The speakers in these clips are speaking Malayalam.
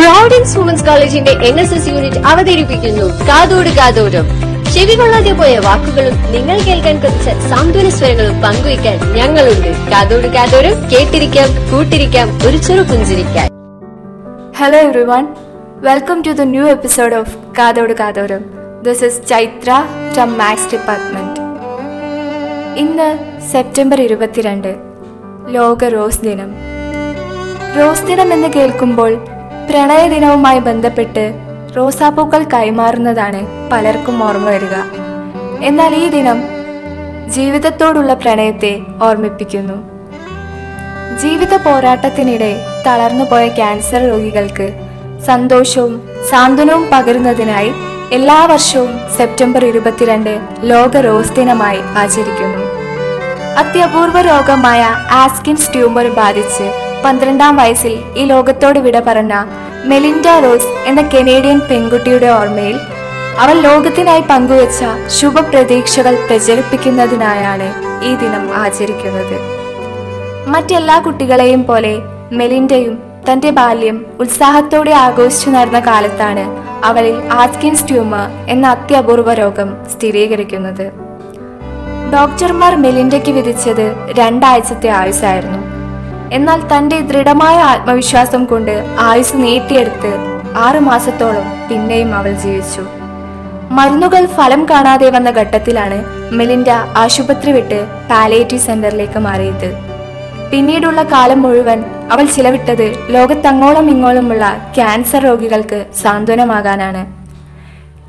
പ്രൊവിഡൻസ് വുമൻസ് കോളേജിന്റെ എൻ എസ് എസ് യൂണിറ്റ് അവതരിപ്പിക്കുന്നു. കാതോട് കാതോടും ചെവി കൊള്ളാതെ പോയ വാക്കുകളും നിങ്ങൾ കേൾക്കാൻ കുറച്ച് സാന്ത്വന സ്വരങ്ങളും പങ്കുവയ്ക്കാൻ ഞങ്ങളുണ്ട്. കാതോട് കാതോരം കേട്ടിരിക്കാം കൂട്ടിരിക്കാം ഒരു ചെറു പുഞ്ചിരിക്കാൻ. Hello everyone welcome to the new episode of കാതോട് കാതോരം. This is Chaithra from maths department ഇന്ന് സെപ്റ്റംബർ ഇരുപത്തിരണ്ട്. ലോക റോസ് ദിനം. റോസ് ദിനം എന്ന് കേൾക്കുമ്പോൾ പ്രണയ ദിനവുമായി ബന്ധപ്പെട്ട് റോസാപ്പൂക്കൾ കൈമാറുന്നതാണ് പലർക്കും ഓർമ്മ വരിക. എന്നാൽ ഈ ദിനം ജീവിതത്തോടുള്ള പ്രണയത്തെ ഓർമ്മിപ്പിക്കുന്നു. ജീവിത പോരാട്ടത്തിനിടെ തളർന്നുപോയ ക്യാൻസർ രോഗികൾക്ക് സന്തോഷവും സാന്ത്വനവും പകരുന്നതിനായി എല്ലാ വർഷവും സെപ്റ്റംബർ ഇരുപത്തിരണ്ട് ലോക റോസ് ദിനമായി ആചരിക്കുന്നു. അത്യപൂർവ രോഗമായ ആസ്കിൻസ് ട്യൂമർ ബാധിച്ച് പന്ത്രണ്ടാം വയസ്സിൽ ഈ ലോകത്തോട് വിട പറഞ്ഞ മെലിൻഡ റോസ് എന്ന കനേഡിയൻ പെൺകുട്ടിയുടെ ഓർമ്മയിൽ അവൾ ലോകത്തിനായി പങ്കുവച്ച ശുഭപ്രതീക്ഷകൾ പ്രചരിപ്പിക്കുന്നതിനായാണ് ഈ ദിനം ആചരിക്കുന്നത്. മറ്റെല്ലാ കുട്ടികളെയും പോലെ മെലിൻഡയും തന്റെ ബാല്യം ഉത്സാഹത്തോടെ ആഘോഷിച്ചു നടന്ന കാലത്താണ് അവളിൽ ആസ്കിൻസ് ട്യൂമർ എന്ന അത്യപൂർവ രോഗം സ്ഥിരീകരിക്കുന്നത്. ഡോക്ടർമാർ മെലിൻഡയ്ക്ക് വിധിച്ചത് രണ്ടാഴ്ചത്തെ ആയുസ്സായിരുന്നു. എന്നാൽ തന്റെ ദൃഢമായ ആത്മവിശ്വാസം കൊണ്ട് ആയുസ് നീട്ടിയെടുത്ത് ആറു മാസത്തോളം പിന്നെയും അവൾ ജീവിച്ചു. മരുന്നുകൾ ഫലം കാണാതെ വന്ന ഘട്ടത്തിലാണ് മെലിൻഡ ആശുപത്രി വിട്ട് പാലേറ്റീവ് സെന്ററിലേക്ക് മാറിയത്. പിന്നീടുള്ള കാലം മുഴുവൻ അവൾ ചിലവിട്ടത് ലോകത്തങ്ങോളം ഇങ്ങോളമുള്ള ക്യാൻസർ രോഗികൾക്ക് സാന്ത്വനമാകാനാണ്.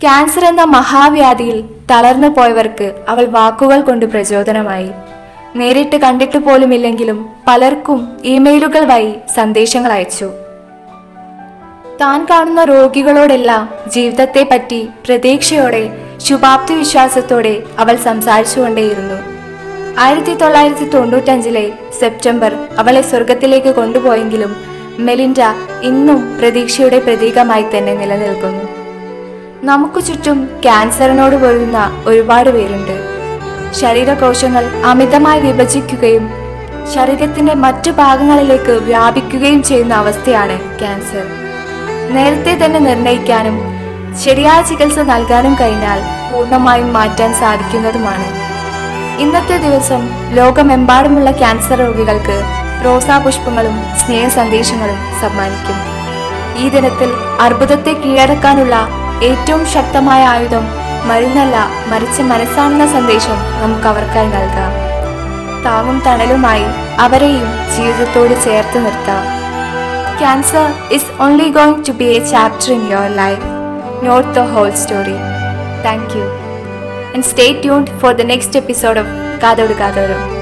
ക്യാൻസർ എന്ന മഹാവ്യാധിയിൽ തളർന്നു പോയവർക്ക് അവൾ വാക്കുകൾ കൊണ്ട് പ്രചോദനമായി. നേരിട്ട് കണ്ടിട്ട് പോലുമില്ലെങ്കിലും പലർക്കും ഇമെയിലുകൾ വഴി സന്ദേശങ്ങൾ അയച്ചു. താൻ കാണുന്ന രോഗികളോടെല്ലാം ജീവിതത്തെ പറ്റി പ്രതീക്ഷയോടെ ശുഭാപ്തി വിശ്വാസത്തോടെ അവൾ സംസാരിച്ചുകൊണ്ടേയിരുന്നു. ആയിരത്തി തൊള്ളായിരത്തി തൊണ്ണൂറ്റഞ്ചിലെ സെപ്റ്റംബർ അവളെ സ്വർഗത്തിലേക്ക് കൊണ്ടുപോയെങ്കിലും മെലിൻഡ ഇന്നും പ്രതീക്ഷയുടെ പ്രതീകമായി തന്നെ നിലനിൽക്കുന്നു. നമുക്ക് ചുറ്റും ക്യാൻസറിനോട് പൊരുതുന്ന ഒരുപാട് പേരുണ്ട്. ശരീരകോശങ്ങൾ അമിതമായി വിഭജിക്കുകയും ശരീരത്തിന്റെ മറ്റു ഭാഗങ്ങളിലേക്ക് വ്യാപിക്കുകയും ചെയ്യുന്ന അവസ്ഥയാണ് ക്യാൻസർ. നേരത്തെ തന്നെ നിർണയിക്കാനും ശരിയായ ചികിത്സ നൽകാനും കഴിഞ്ഞാൽ പൂർണമായും മാറ്റാൻ സാധിക്കുന്നതുമാണ്. ഇന്നത്തെ ദിവസം ലോകമെമ്പാടുമുള്ള ക്യാൻസർ രോഗികൾക്ക് റോസാപുഷ്പങ്ങളും സ്നേഹ സന്ദേശങ്ങളും സമ്മാനിക്കും. ഈ ദിനത്തിൽ അർബുദത്തെ കീഴടക്കാനുള്ള ഏറ്റവും ശക്തമായ ആയുധം മരുന്നല്ല മറിച്ച് മനസ്സാണെന്ന സന്ദേശം നമുക്ക് അവർക്കായി നൽകാം. താങ്ങും തണലുമായി അവരെയും ജീവിതത്തോട് ചേർത്ത് നിർത്താം. Cancer is only going to be a chapter in your life not the whole story thank you and stay tune for the next episode of കാതോട് Kadoru.